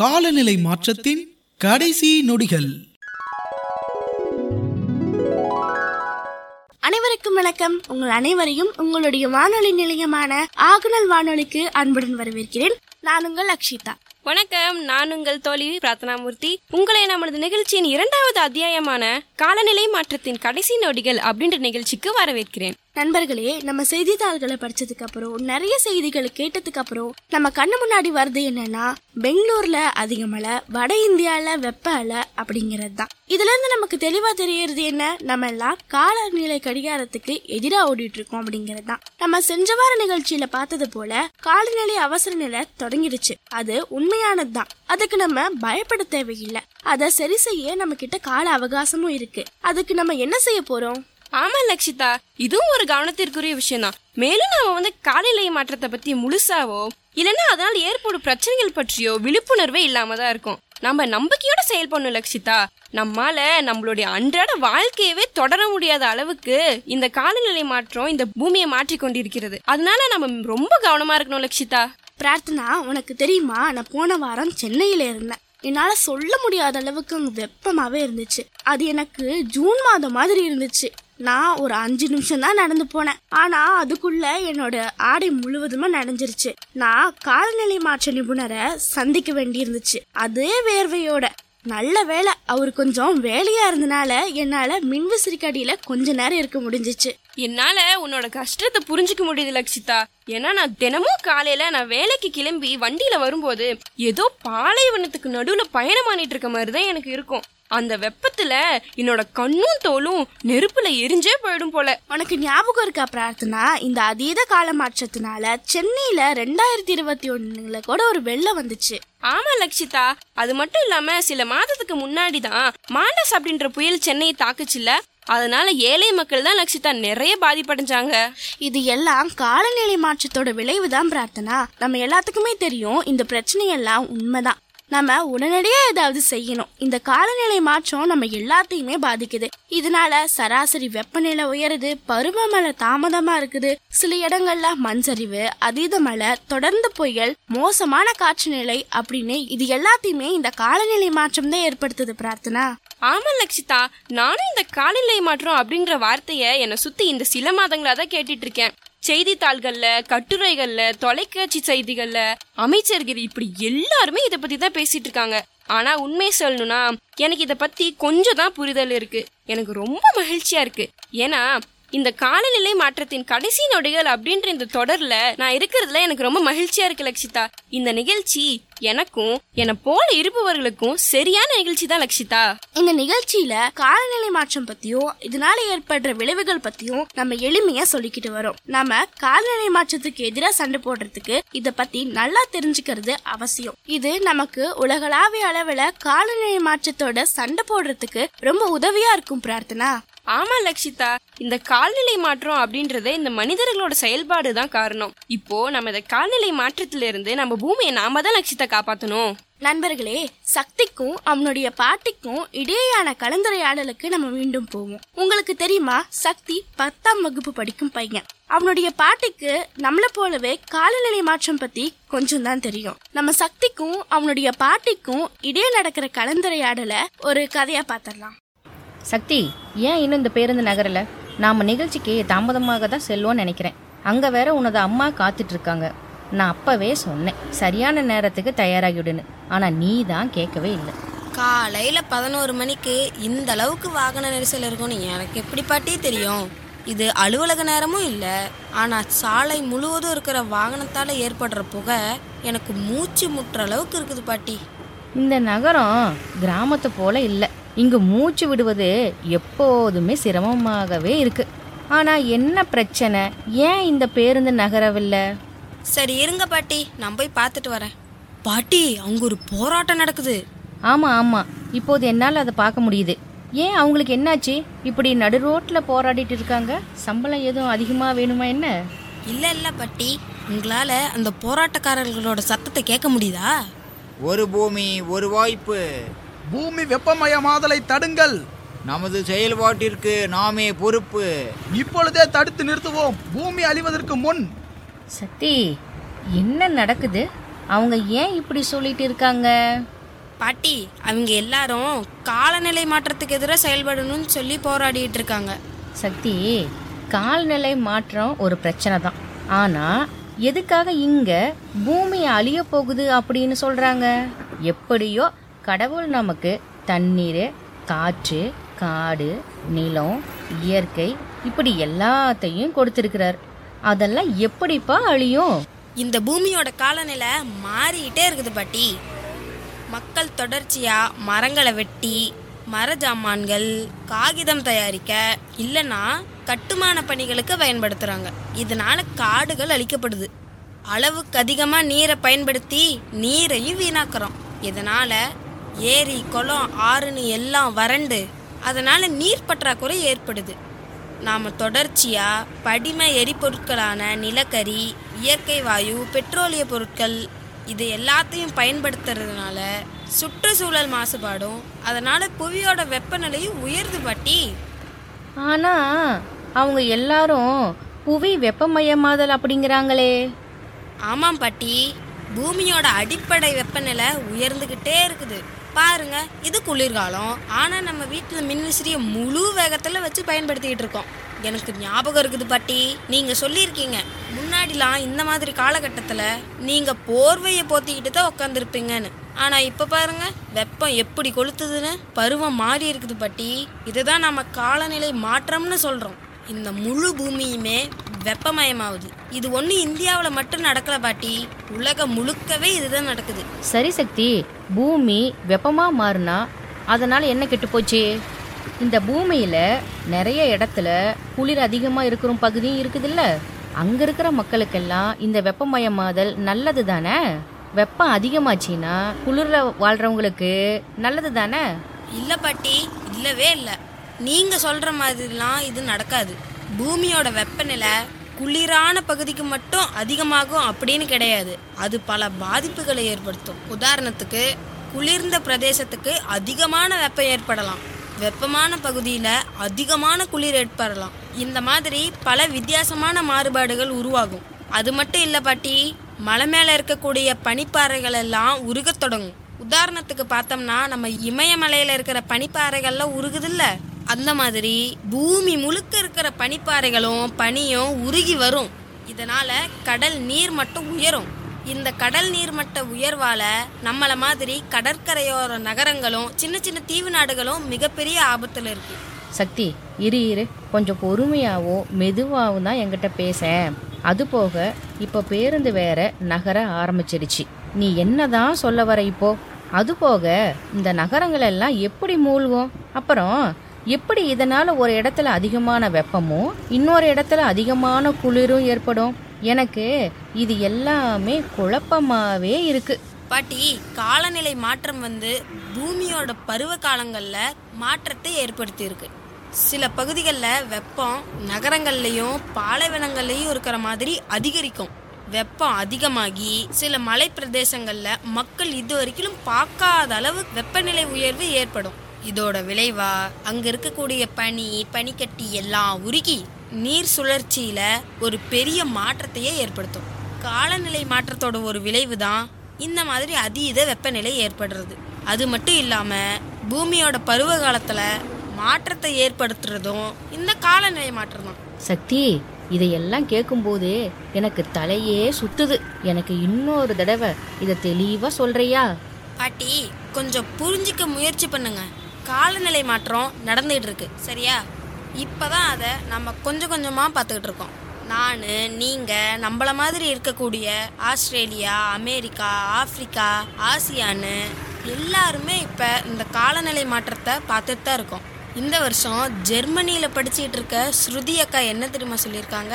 காலநிலை மாற்றத்தின் கடைசி நொடிகள். அனைவருக்கும் வணக்கம். உங்கள் அனைவரையும் உங்களுடைய வானொலி நிலையமான ஆகுனல் வானொலிக்கு அன்புடன் வரவேற்கிறேன். நான் உங்கள் அக்ஷிதா வணக்கம். நான் உங்கள் தோழி பிரார்த்தனாமூர்த்தி. உங்களை நமது நிகழ்ச்சியின் இரண்டாவது அத்தியாயமான காலநிலை மாற்றத்தின் கடைசி நொடிகள் அப்படின்ற நிகழ்ச்சிக்கு வரவேற்கிறேன். நண்பர்களே நம்ம செய்தித்தாள்களை படிச்சதுக்கு அப்புறம் நிறைய செய்திகளை கேட்டதுக்கு அப்புறம் நம்ம கண்ணு முன்னாடி வருது என்னன்னா பெங்களூர்ல அதிக மழை வட இந்தியால வெப்ப அலை அப்படிங்கிறது தான் இதுல இருந்து நமக்கு தெளிவா தெரியறது என்ன? நம்ம எல்லாம் காலநிலை கடிகாரத்துக்கு எதிரா ஓடிட்டு இருக்கோம் அப்படிங்கிறது தான் நம்ம சென்ற வார நிகழ்ச்சியில பார்த்தது போல காலநிலை அவசர நிலை தொடங்கிடுச்சு. அது உண்மையானது தான் அதுக்கு நம்ம பயப்பட தேவையில்லை. அதை சரி செய்ய நம்ம கிட்ட கால அவகாசமும் இருக்கு. அதுக்கு நம்ம என்ன செய்ய போறோம்? ஆமா லக்ஷிதா. இதுவும் ஒரு கவனத்திற்குரிய விஷயம் தான் மேலும் நாம வந்து காலநிலை மாற்றத்தை பத்தி முழுசாவோ இல்லைன்னா அதனால் ஏற்படும் பிரச்சனைகள் பற்றியோ விழிப்புணர்வே இல்லாம தான் இருக்கும். நம்ம நம்பிக்கையோட செயல்படணும் லக்ஷிதா. நம்மால நம்மளுடைய அன்றாட வாழ்க்கையவே தொடர முடியாத அளவுக்கு இந்த காலநிலை மாற்றம் இந்த பூமியை மாற்றி கொண்டிருக்கிறது. அதனால நம்ம ரொம்ப கவனமா இருக்கணும் லக்ஷிதா. பிரார்த்தனா உனக்கு தெரியுமா? நான் போன வாரம் சென்னையில இருந்தேன். என்னால சொல்ல முடியாத அளவுக்கு அங்க வெப்பமாவே இருந்துச்சு. அது எனக்கு ஜூன் மாதம் மாதிரி இருந்துச்சு. நான் ஒரு அஞ்சு நிமிஷம் தான் நடந்து போனேன். ஆனா அதுக்குள்ள என்னோட ஆடை முழுவதுமா நனைஞ்சிருச்சு. நான் காலநிலை மாற்ற நிபுணரை சந்திக்க வேண்டி இருந்துச்சு அதே வேர்வையோட. நல்ல வேலை அவர் கொஞ்சம் வேலையா இருந்தனால என்னால மின்விசிறிக்கடியில கொஞ்ச நேரம் இருக்க முடிஞ்சிச்சு. என்னால உன்னோட கஷ்டத்தை புரிஞ்சுக்க முடியுது லக்ஷிதா ஏன்னா நான் தினமும் காலையில நான் வேலைக்கு கிளம்பி வண்டியில வரும்போது ஏதோ பாலைவனத்துக்கு நடுவுல பயணம் பண்ணிட்டு இருக்க மாதிரி தான் எனக்கு இருக்கும். அந்த வெப்பத்துல என்னோட கண்ணும் தோலும் நெருப்புல எரிஞ்சே போயிடும் போல. உனக்கு ஞாபகம் இருக்கா பிரார்த்தனா? இந்த அதீத கால மாற்றத்தினால சென்னையில ரெண்டாயிரத்தி இருபத்தி ஒண்ணுல கூட ஒரு வெள்ளம் வந்துச்சு. ஆமா லக்ஷிதா. அது மட்டும் இல்லாம சில மாதத்துக்கு முன்னாடி தான் மாண்டஸ் அப்படின்ற புயல் சென்னையை தாக்குச்சுல்ல? அதனால ஏழை மக்கள் தான் லக்ஷிதா நிறைய பாதிப்படைஞ்சாங்க. இது எல்லாம் காலநிலை மாற்றத்தோட விளைவு தான் பிரார்த்தனா. நம்ம எல்லாத்துக்குமே தெரியும் இந்த பிரச்சனை எல்லாம் உண்மைதான். நம்ம உடனடியா ஏதாவது செய்யணும். இந்த காலநிலை மாற்றம் நம்ம எல்லாத்தையுமே பாதிக்குது. இதனால சராசரி வெப்பநிலை உயருது பருவமழை தாமதமா இருக்குது. சில இடங்கள்ல மண்சரிவு அதீத மழை தொடர்ந்து புயல் மோசமான காற்று நிலை அப்படின்னு இது எல்லாத்தையுமே இந்த காலநிலை மாற்றம் தான் ஏற்படுத்துது பிரார்த்தனா. ஆமா லக்ஷிதா. நானும் இந்த காலநிலை மாற்றம் அப்படின்ற வார்த்தைய என்னை சுத்தி இந்த சில மாதங்களா தான் கேட்டுட்டு இருக்கேன். செய்தித்தாள்கள்ல கட்டுரைகள்ல தொலைக்காட்சி செய்திகள்ல அமைச்சர்கள் இப்படி எல்லாருமே இதை பத்தி தான் பேசிட்டு இருக்காங்க. ஆனா உண்மை சொல்லணும்னா எனக்கு இதை பத்தி கொஞ்சம் தான் புரிதல் இருக்கு. எனக்கு ரொம்ப மகிழ்ச்சியா இருக்கு. ஏன்னா இந்த காலநிலை மாற்றத்தின் கடைசி நொடிகள் அப்படின்ற இந்த தொடர்ல நான் இருக்கிறதுல எனக்கு ரொம்ப மகிழ்ச்சியா இருக்கு லக்ஷிதா. இந்த நிகழ்ச்சி எனக்கும் என்னை போல இருப்பவர்களுக்கும் சரியான நிகழ்ச்சி தான் லக்ஷிதா. இந்த நிகழ்ச்சியில காலநிலை மாற்றம் பத்தியும் இதனால ஏற்படுற விளைவுகள் பத்தியும் நம்ம எளிமையா சொல்லிக்கிட்டு வரோம். நம்ம காலநிலை மாற்றத்துக்கு எதிராக சண்டை போடுறதுக்கு இத பத்தி நல்லா தெரிஞ்சுக்கிறது அவசியம். இது நமக்கு உலகளாவிய அளவுல காலநிலை மாற்றத்தோட சண்டை போடுறதுக்கு ரொம்ப உதவியா இருக்கும் பிரார்த்தனா. ஆமா லக்ஷிதா. இந்த கால்நிலை மாற்றம் அப்படின்றதே இந்த மனிதர்களோட செயல்பாடு தான் காரணம். இப்போ நம்ம இந்த கால்நிலை மாற்றத்துல இருந்து நம்ம பூமியை நாம தான் லக்ஷிதா காப்பாத்தணும். நண்பர்களே சக்திக்கும் அவனுடைய பாட்டிக்கும் இடையேயான கலந்துரையாடலுக்கு நம்ம மீண்டும் போவோம். உங்களுக்கு தெரியுமா? சக்தி பத்தாம் வகுப்பு படிக்கும் பையன். அவனுடைய பாட்டிக்கு நம்மளை போலவே காலநிலை மாற்றம் பத்தி கொஞ்சம் தான் தெரியும். நம்ம சக்திக்கும் அவனுடைய பாட்டிக்கும் இடையே நடக்கிற கலந்துரையாடலை ஒரு கதையா பாத்திரலாம் சக்தி ஏன் இன்னும் இந்த பேருந்து நகரல? நாம நிகழ்ச்சிக்கு தாமதமாக தான் செல்வோம்னு நினைக்கிறேன். அங்க வேற உனது அம்மா காத்துட்டு இருக்காங்க நான் அப்பவே சொன்னேன் சரியான நேரத்துக்கு தயாராகிவிடுன்னு. ஆனா நீ தான் கேட்கவே இல்லை. காலையில பதினோரு மணிக்கு இந்த அளவுக்கு வாகன நெரிசல் இருக்கும்னு எனக்கு எப்படி பாட்டி தெரியும்? இது அலுவலக நேரமும் இல்லை. ஆனா சாலை முழுவதும் இருக்கிற வாகனத்தால ஏற்படுற புகை எனக்கு மூச்சு முட்டுற அளவுக்கு இருக்குது பாட்டி. இந்த நகரம் கிராமத்து போல இல்லை. இங்கு மூச்சு விடுவது எப்போதுமே சிரமமாகவே இருக்கு. ஆனா என்ன பிரச்சனை? ஏன் இந்த பேருந்து நகரவில்லை? சரி இருங்க பாட்டி. நான் போய் பார்த்துட்டு வரேன். பாட்டி அங்க ஒரு போராட்டம் நடக்குது. ஆமா ஆமா. இப்போது என்னால் அதை பார்க்க முடியுது. ஏன் அவங்களுக்கு என்னாச்சு? இப்படி நடு ரோட்ல போராடிட்டு இருக்காங்க? சம்பளம் எதுவும் அதிகமா வேணுமா என்ன? இல்ல இல்ல பாட்டி. உங்களால அந்த போராட்டக்காரர்களோட சத்தத்தை கேட்க முடியுதா? ஒரு பூமி ஒரு வாய்ப்பு. பூமி வெப்பமயமாதலை தடுங்கள். நமது செயல்பாட்டிற்கு நாமே பொறுப்பு. இப்பொழுதே தடுத்து நிறுத்துவோம். பூமி அழிவதற்கு முன். சக்தி என்ன நடக்குது? அவங்க ஏன் இப்படி சொல்லிட்டு இருக்காங்க? பாட்டி அவங்க எல்லாரும் காலநிலை மாற்றத்துக்கு எதிராக செயல்படணும்னு சொல்லி போராடிட்டு இருக்காங்க. சக்தி கால்நிலை மாற்றம் ஒரு பிரச்சனை தான். ஆனா எதுக்காக இங்க பூமி அழிய போகுது அப்படின்னு சொல்றாங்க? எப்படியோ கடவுள் நமக்கு தண்ணீர் காற்று காடு நிலம் இயற்கை இப்படி எல்லாத்தையும் கொடுத்துருக்கிறார். அதெல்லாம் எப்படிப்பா அழியும்? இந்த பூமியோட காலநிலை மாறிக்கிட்டே இருக்குது பாட்டி. மக்கள் தொடர்ச்சியாக மரங்களை வெட்டி மர ஜாமான்கள் காகிதம் தயாரிக்க இல்லைன்னா கட்டுமான பணிகளுக்கு பயன்படுத்துகிறாங்க இதனால காடுகள் அழிக்கப்படுது. அளவுக்கு அதிகமாக நீரை பயன்படுத்தி நீரையும் வீணாக்குறோம். இதனால ஏரி குளம் ஆறுன்னு எல்லாம் வறண்டு. அதனால நீர் பற்றாக்குறை ஏற்படுது. நாம தொடர்ச்சியா படிம எரிபொருட்களான நிலக்கரி இயற்கை வாயு பெட்ரோலிய பொருட்கள் இது எல்லாத்தையும் பயன்படுத்துறதுனால சுற்றுச்சூழல் மாசுபாடும் அதனால புவியோட வெப்பநிலையும் உயருது பாட்டி. ஆனா அவங்க எல்லாரும் புவி வெப்பமயமாதல் அப்படிங்கிறாங்களே. ஆமாம் பாட்டி. பூமியோட அடிப்படை வெப்பநிலை உயர்ந்துகிட்டே இருக்குது. பாருங்க இது குளிர்காலம். ஆனால் நம்ம வீட்டில் மின்விசிறியை முழு வேகத்தில் வச்சு பயன்படுத்திக்கிட்டு இருக்கோம். எனக்கு ஞாபகம் இருக்குது பாட்டி. நீங்கள் சொல்லியிருக்கீங்க. முன்னாடிலாம் இந்த மாதிரி காலகட்டத்தில் நீங்கள் போர்வையை போத்திக்கிட்டு தான் உட்காந்துருப்பீங்கன்னு ஆனால் இப்போ பாருங்க வெப்பம் எப்படி கொளுத்துதுன்னு பருவம் மாறி இருக்குது பாட்டி. இதுதான் நம்ம காலநிலை மாற்றம்னு சொல்கிறோம் இந்த முழு பூமியுமே வெப்பமயமாகுது இது ஒண்ணு இந்தியாவுல மட்டும் நடக்கல பாட்டி. உலகம் முழுக்கவே இதுதான் நடக்குது. சரி சக்தி பூமி வெப்பமா மாறினா அதனால என்ன கெட்டு போச்சு? இந்த பூமியில நிறைய இடத்துல குளிர் அதிகமா இருக்கிற பகுதியும் இருக்குதுல்ல. அங்க இருக்கிற மக்களுக்கெல்லாம் இந்த வெப்பமயமாதல் நல்லது தானே? வெப்பம் அதிகமாச்சுன்னா குளிர்ல வாழ்றவங்களுக்கு நல்லது தானே? இல்ல பாட்டி இல்லவே இல்ல. நீங்க சொல்ற மாதிரிலாம் இது நடக்காது. பூமியோட வெப்பநிலை குளிரான பகுதிக்கு மட்டும் அதிகமாகும் அப்படின்னு கிடையாது. அது பல பாதிப்புகளை ஏற்படுத்தும். உதாரணத்துக்கு குளிர்ந்த பிரதேசத்துக்கு அதிகமான வெப்பம் ஏற்படலாம். வெப்பமான பகுதியில் அதிகமான குளிர் ஏற்படலாம். இந்த மாதிரி பல வித்தியாசமான மாறுபாடுகள் உருவாகும். அது மட்டும் இல்லை பாட்டி மலை மேலே இருக்கக்கூடிய பனிப்பாறைகள் எல்லாம் உருகத் தொடங்கும். உதாரணத்துக்கு பார்த்தோம்னா நம்ம இமயமலையில் இருக்கிற பனிப்பாறைகள்லாம் உருகுதில்ல. அந்த மாதிரி பூமி முழுக்க இருக்கிற பனிப்பாறைகளும் பனியும் உருகி வரும். இதனால கடல் நீர் மட்டும் உயரும். இந்த கடல் நீர்மட்ட உயர்வால நம்மள மாதிரி கடற்கரையோர நகரங்களும் சின்ன சின்ன தீவு நாடுகளும் மிகப்பெரிய ஆபத்துல இருக்கு. சக்தி இரு இரு. கொஞ்சம் பொறுமையாகவும் மெதுவாகவும் தான் என்கிட்ட பேச. அது போக இப்போ பேருந்து வேற நகர ஆரம்பிச்சிருச்சு. நீ என்னதான் சொல்ல வர இப்போ? அது போக இந்த நகரங்கள் எல்லாம் எப்படி மூழ்கும்? அப்புறம் எப்படி இதனால் ஒரு இடத்துல அதிகமான வெப்பமும் இன்னொரு இடத்துல அதிகமான குளிரும் ஏற்படும்? எனக்கு இது எல்லாமே குழப்பமாகவே இருக்கு. பாட்டி காலநிலை மாற்றம் வந்து பூமியோட பருவ காலங்களில் மாற்றத்தை ஏற்படுத்தியிருக்கு. சில பகுதிகளில் வெப்பம் நகரங்கள்லையும் பாலைவனங்கள்லையும் இருக்கிற மாதிரி அதிகரிக்கும். வெப்பம் அதிகமாகி சில மலை பிரதேசங்களில் மக்கள் இது வரைக்கும் பார்க்காத அளவு வெப்பநிலை உயர்வு ஏற்படும். இதோட விளைவா? அங்க இருக்கக்கூடிய பனி பனிக்கட்டி எல்லாம் உருகி நீர் சுழற்சியில ஒரு பெரிய மாற்றத்தையே ஏற்படுத்தும். காலநிலை மாற்றத்தோட ஒரு விளைவு தான் இந்த மாதிரி அதீத வெப்பநிலை ஏற்படுறது. அது மட்டும் இல்லாம பூமியோட பருவ காலத்துல மாற்றத்தை ஏற்படுத்துறதும் இந்த காலநிலை மாற்றம் தான் சக்தி இதையெல்லாம் கேட்கும்போது எனக்கு தலையே சுத்துது. எனக்கு இன்னொரு தடவை இதை தெளிவா சொல்றியா? பாட்டி கொஞ்சம் புரிஞ்சிக்க முயற்சி பண்ணுங்க. காலநிலை மாற்றம் நடந்துகிட்டு இருக்கு சரியா? இப்பதான் அதை நம்ம கொஞ்சம் கொஞ்சமாக பார்த்துக்கிட்டு இருக்கோம். நான் நீங்கள் நம்மள மாதிரி இருக்கக்கூடிய ஆஸ்திரேலியா அமெரிக்கா ஆப்ரிக்கா ஆசியான்னு எல்லாருமே இப்போ இந்த காலநிலை மாற்றத்தை பார்த்துட்டு தான் இருக்கோம். இந்த வருஷம் ஜெர்மனியில் படிச்சுட்டு இருக்க ஸ்ருதி அக்கா என்ன தெரியுமா சொல்லியிருக்காங்க?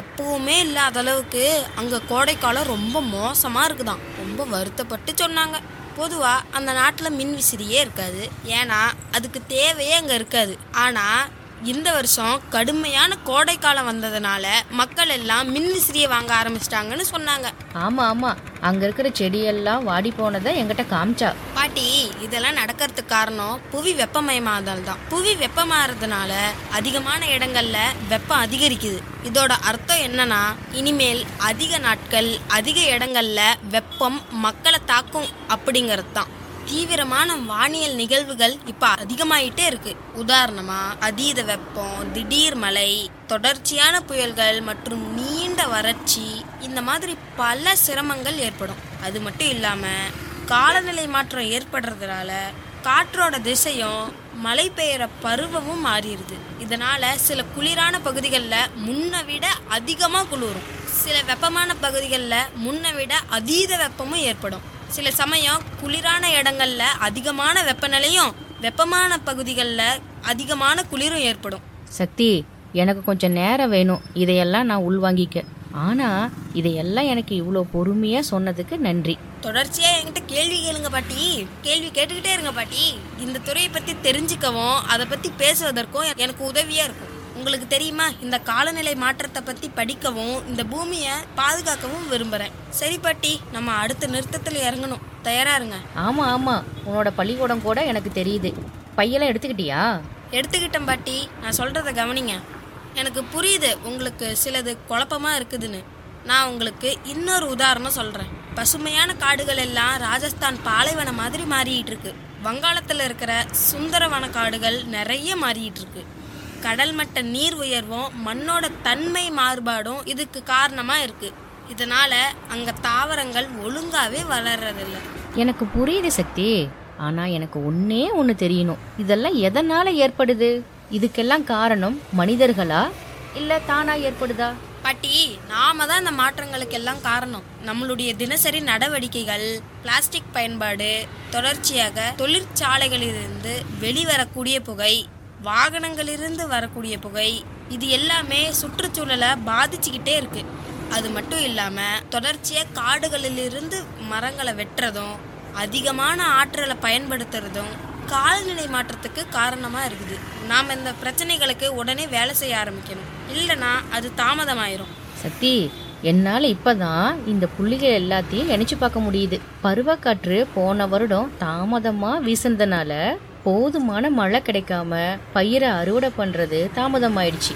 எப்பவுமே இல்லாத அளவுக்கு அங்கே கோடைக்காலம் ரொம்ப மோசமாக இருக்குதாம் ரொம்ப வருத்தப்பட்டு சொன்னாங்க. பொதுவாக அந்த நாட்டில் மின் விசிறியே இருக்காது. ஏன்னா அதுக்கு தேவையே அங்கே இருக்காது. ஆனால் இந்த வருஷம் கடுமையான கோடைக்காலம் வந்ததுனால மக்கள் எல்லாம் மின் விசிறியை வாங்க ஆரம்பிச்சிட்டாங்கன்னு சொன்னாங்க. ஆமா ஆமா. அங்க இருக்கிற செடியெல்லாம் வாடி போனதை என்கிட்ட காமிச்சா. பாட்டி இதெல்லாம் நடக்கிறதுக்கு காரணம் புவி வெப்பமயமாதல் தான். புவி வெப்பமாறதுனால அதிகமான இடங்கள்ல வெப்பம் அதிகரிக்குது. இதோட அர்த்தம் என்னன்னா இனிமேல் அதிக நாட்கள் அதிக இடங்கள்ல வெப்பம் மக்களை தாக்கும் அப்படிங்கிறது தான் தீவிரமான வானியல் நிகழ்வுகள் இப்ப அதிகமாயிட்டே இருக்கு. உதாரணமா அதீத வெப்பம் திடீர் மழை தொடர்ச்சியான புயல்கள் மற்றும் நீண்ட வறட்சி இந்த மாதிரி பல சிரமங்கள் ஏற்படும். அது மட்டும் இல்லாம காலநிலை மாற்றம் ஏற்படுறதுனால காற்றோட திசையும் மழை பெய்யற பருவமும் மாறிடுது. இதனால சில குளிரான பகுதிகளில் முன்னை விட அதிகமாக குளிரும். சில வெப்பமான பகுதிகளில் முன்னை விட அதீத வெப்பமும் ஏற்படும். சில சமயம் குளிரான இடங்கள்ல அதிகமான வெப்பநிலையும் வெப்பமான பகுதிகளில் அதிகமான குளிரும் ஏற்படும். சக்தி எனக்கு கொஞ்சம் நேரம் வேணும். இதையெல்லாம் நான் உள்வாங்கிக்க. ஆனா இதையெல்லாம் எனக்கு இவ்வளோ பொறுமையா சொன்னதுக்கு நன்றி. தொடர்ச்சியா என்கிட்ட கேள்வி கேளுங்க பாட்டி. கேள்வி கேட்டுக்கிட்டே இருங்க பாட்டி. இந்த துறையை பத்தி தெரிஞ்சுக்கவும் அதை பத்தி பேசுவதற்கும் எனக்கு உதவியா இருக்கும். உங்களுக்கு தெரியுமா? இந்த காலநிலை மாற்றத்தை பத்தி படிக்கவும் இந்த பூமியை பாதுகாக்கவும் விரும்புறேன். சரி பாட்டி நம்ம அடுத்த நிறுத்தத்துல இறங்கணும். தயாரா இருங்க. ஆமா ஆமா. உன்னோட பள்ளிக்கூடம் கூட எனக்கு தெரியுது. பையெல்லாம் எடுத்துக்கிட்டியா? எடுத்துக்கிட்டேன் பாட்டி. நான் சொல்றத கவனிங்க. எனக்கு புரியுது உங்களுக்கு சிலது குழப்பமா இருக்குதுன்னு. நான் உங்களுக்கு இன்னொரு உதாரணம் சொல்றேன். பசுமையான காடுகள் எல்லாம் ராஜஸ்தான் பாலைவனம் மாதிரி மாறிட்டு இருக்கு. வங்காளத்துல இருக்கிற சுந்தரவன காடுகள் நிறைய மாறிட்டு இருக்கு. கடல் மட்ட நீர் உயர்வும் மண்ணோட தன்மை மாறுபாடும் இதுக்கு காரணமா இருக்கு. இதனால அங்க தாவரங்கள் ஒழுங்காவே வளர்றதில்ல. எனக்கு புரியுது சக்தி. ஆனா எனக்கு ஒன்னே ஒன்று தெரியணும். இதெல்லாம் எதனால ஏற்படுது? இதுக்கெல்லாம் காரணம் மனிதர்களா? இல்ல தானா ஏற்படுதா? பாட்டி நாம தான் இந்த மாற்றங்களுக்கு எல்லாம் காரணம். நம்மளுடைய தினசரி நடவடிக்கைகள் பிளாஸ்டிக் பயன்பாடு தொடர்ச்சியாக தொழிற்சாலைகளிலிருந்து வெளிவரக்கூடிய புகை வாகனங்களிலிருந்து வரக்கூடிய புகை இது எல்லாமே சுற்றுச்சூழலை பாதிச்சுக்கிட்டே இருக்கு. அது மட்டும் இல்லாமல் தொடர்ச்சியாக காடுகளிலிருந்து மரங்களை வெட்டுறதும் அதிகமான ஆற்றலை பயன்படுத்துறதும் காலநிலை மாற்றத்துக்கு காரணமாக இருக்குது. நாம் இந்த பிரச்சனைகளுக்கு உடனே வேலை செய்ய ஆரம்பிக்கணும். இல்லைன்னா அது தாமதமாயிரும். சக்தி என்னால் இப்போதான் இந்த புள்ளிகள் எல்லாத்தையும் நினைச்சு பார்க்க முடியுது. பருவக்காற்று போன வருடம் தாமதமாக வீசுனதுனால போதுமான மழை கிடைக்காம பயிரை அறுவடை பண்ணுறது தாமதமாயிடுச்சு.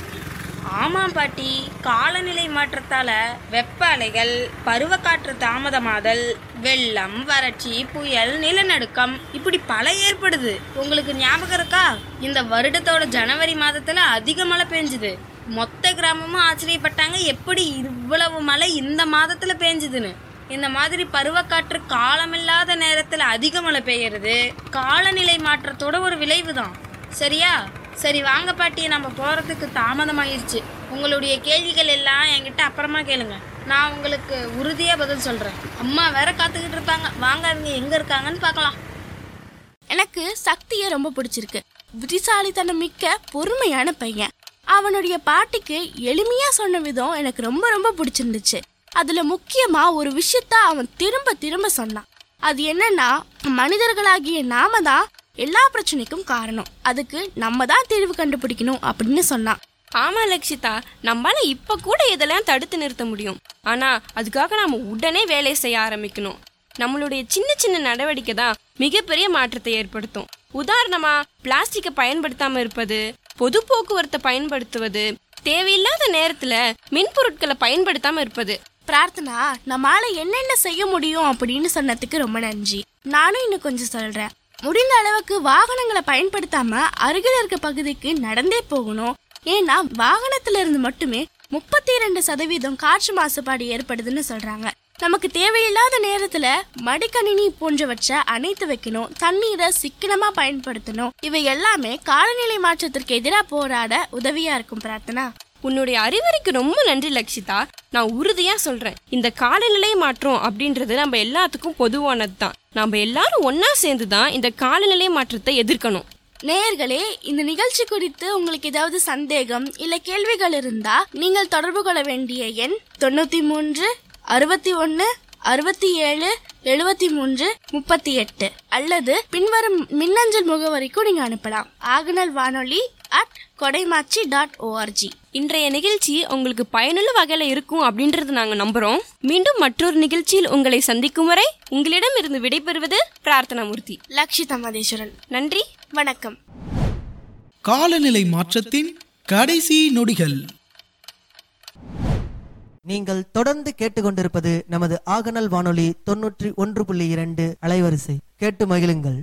ஆமாம் பாட்டி காலநிலை மாற்றத்தால வெப்ப அலைகள் பருவக்காற்று தாமதமாதல் வெள்ளம் வறட்சி புயல் நிலநடுக்கம் இப்படி பல ஏற்படுது. உங்களுக்கு ஞாபகம் இருக்கா? இந்த வருடத்தோட ஜனவரி மாதத்துல அதிக மழை பெஞ்சுது. மொத்த கிராமமும் ஆச்சரியப்பட்டாங்க எப்படி இவ்வளவு மழை இந்த மாதத்துல பெஞ்சுதுன்னு. இந்த மாதிரி பருவக்காற்று காலமில்லாத நேரத்தில் அதிக மழை பெய்யறது. காலநிலை மாற்றத்தோட ஒரு விளைவு தான் சரியா? சரி வாங்க பாட்டி நம்ம போகிறதுக்கு தாமதமாயிருச்சு. உங்களுடைய கேள்விகள் எல்லாம் என்கிட்ட அப்புறமா கேளுங்க. நான் உங்களுக்கு உறுதியாக பதில் சொல்கிறேன் அம்மா வேற காத்துக்கிட்டு இருப்பாங்க வாங்க அவங்க எங்கே இருக்காங்கன்னு பார்க்கலாம். எனக்கு சக்தியை ரொம்ப பிடிச்சிருக்கு. புத்திசாலித்தனம் மிக்க பொறுமையான பையன். அவனுடைய பாட்டிக்கு எளிமையாக சொன்ன விதம் எனக்கு ரொம்ப ரொம்ப பிடிச்சிருந்துச்சு. அதுல முக்கியமா ஒரு விஷயத்த அவன் திரும்ப திரும்ப சொன்னான். அது என்னன்னா மனிதர்களாகிய நாம தான் எல்லா பிரச்சனைக்கும் காரணம். அதுக்கு நம்ம தான் தீர்வு கண்டுபிடிக்கணும் அப்படின்னு சொன்னான். ஆமா லக்ஷிதா. நம்மளால இப்ப கூட இதெல்லாம் தடுத்து நிறுத்த முடியும்? ஆனா அதுக்காக நாம உடனே வேலை செய்ய ஆரம்பிக்கணும். நம்மளுடைய சின்ன சின்ன நடவடிக்கை தான் மிகப்பெரிய மாற்றத்தை ஏற்படுத்தும். உதாரணமா பிளாஸ்டிக்கை பயன்படுத்தாம இருப்பது பொது போக்குவரத்தை பயன்படுத்துவது தேவையில்லாத நேரத்துல மின்பொருட்களை பயன்படுத்தாம இருப்பது. பிரார்த்தனா நம்மளால என்னென்ன செய்ய முடியும் அப்படின்னு சொன்னதுக்கு ரொம்ப நன்றி. நானும் இன்னும் கொஞ்சம் சொல்றேன். முடிந்த அளவுக்கு வாகனங்களை பயன்படுத்தாம அருகில் இருக்க பகுதிக்கு நடந்தே போகணும். ஏன்னா வாகனத்துல இருந்து மட்டுமே முப்பத்தி ரெண்டு சதவீதம் காற்று மாசுபாடு ஏற்படுதுன்னு சொல்றாங்க. நமக்கு தேவையில்லாத நேரத்துல மடிக்கணினி போன்றவற்றை அணைத்து வைக்கணும். தண்ணீரை சிக்கனமா பயன்படுத்தணும். இவை எல்லாமே காலநிலை மாற்றத்திற்கு எதிராக போராட உதவியா இருக்கும் பிரார்த்தனா. உன்னுடைய அறிவுரைக்கு ரொம்ப நன்றி லக்ஷிதா. நான் உறுதியாக சொல்கிறேன் இந்த காலநிலை மாற்றம் அப்படின்றது நம்ம எல்லாத்துக்கும் பொதுவானது தான் நம்ம எல்லாரும் ஒன்றா சேர்ந்து தான் இந்த காலநிலை மாற்றத்தை எதிர்க்கணும். நேயர்களே இந்த நிகழ்ச்சி குறித்து உங்களுக்கு ஏதாவது சந்தேகம் இல்லை கேள்விகள் இருந்தா நீங்கள் தொடர்பு கொள்ள வேண்டிய எண் தொண்ணூற்றி மூன்று அறுபத்தி ஒன்று அறுபத்தி ஏழு எழுபத்தி மூன்று முப்பத்தி எட்டு. அல்லது பின்வரும் மின்னஞ்சல் முகவரிக்கும் நீங்க அனுப்பலாம். ஆகநல் வானொலி அட் கொடைமாச்சி டாட் ஓஆர்ஜி இன்றைய நிகழ்ச்சி உங்களுக்கு பயனுள்ள வகையில இருக்கும் அப்படின்றது நாங்க நம்புறோம். மீண்டும் மற்றொரு நிகழ்ச்சியில் உங்களை சந்திக்கும் வரை உங்களிடம் இருந்து விடைபெறுவது பிரார்த்தனாமூர்த்தி. லக்ஷிதா மதேஸ்வரன் நன்றி. வணக்கம். காலநிலை மாற்றத்தின் கடைசி நொடிகள். நீங்கள் தொடர்ந்து கேட்டுக்கொண்டிருப்பது நமது ஆகநல் வானொலி தொன்னூற்றி ஒன்று புள்ளி இரண்டு அலைவரிசை. கேட்டு மகிழுங்கள்.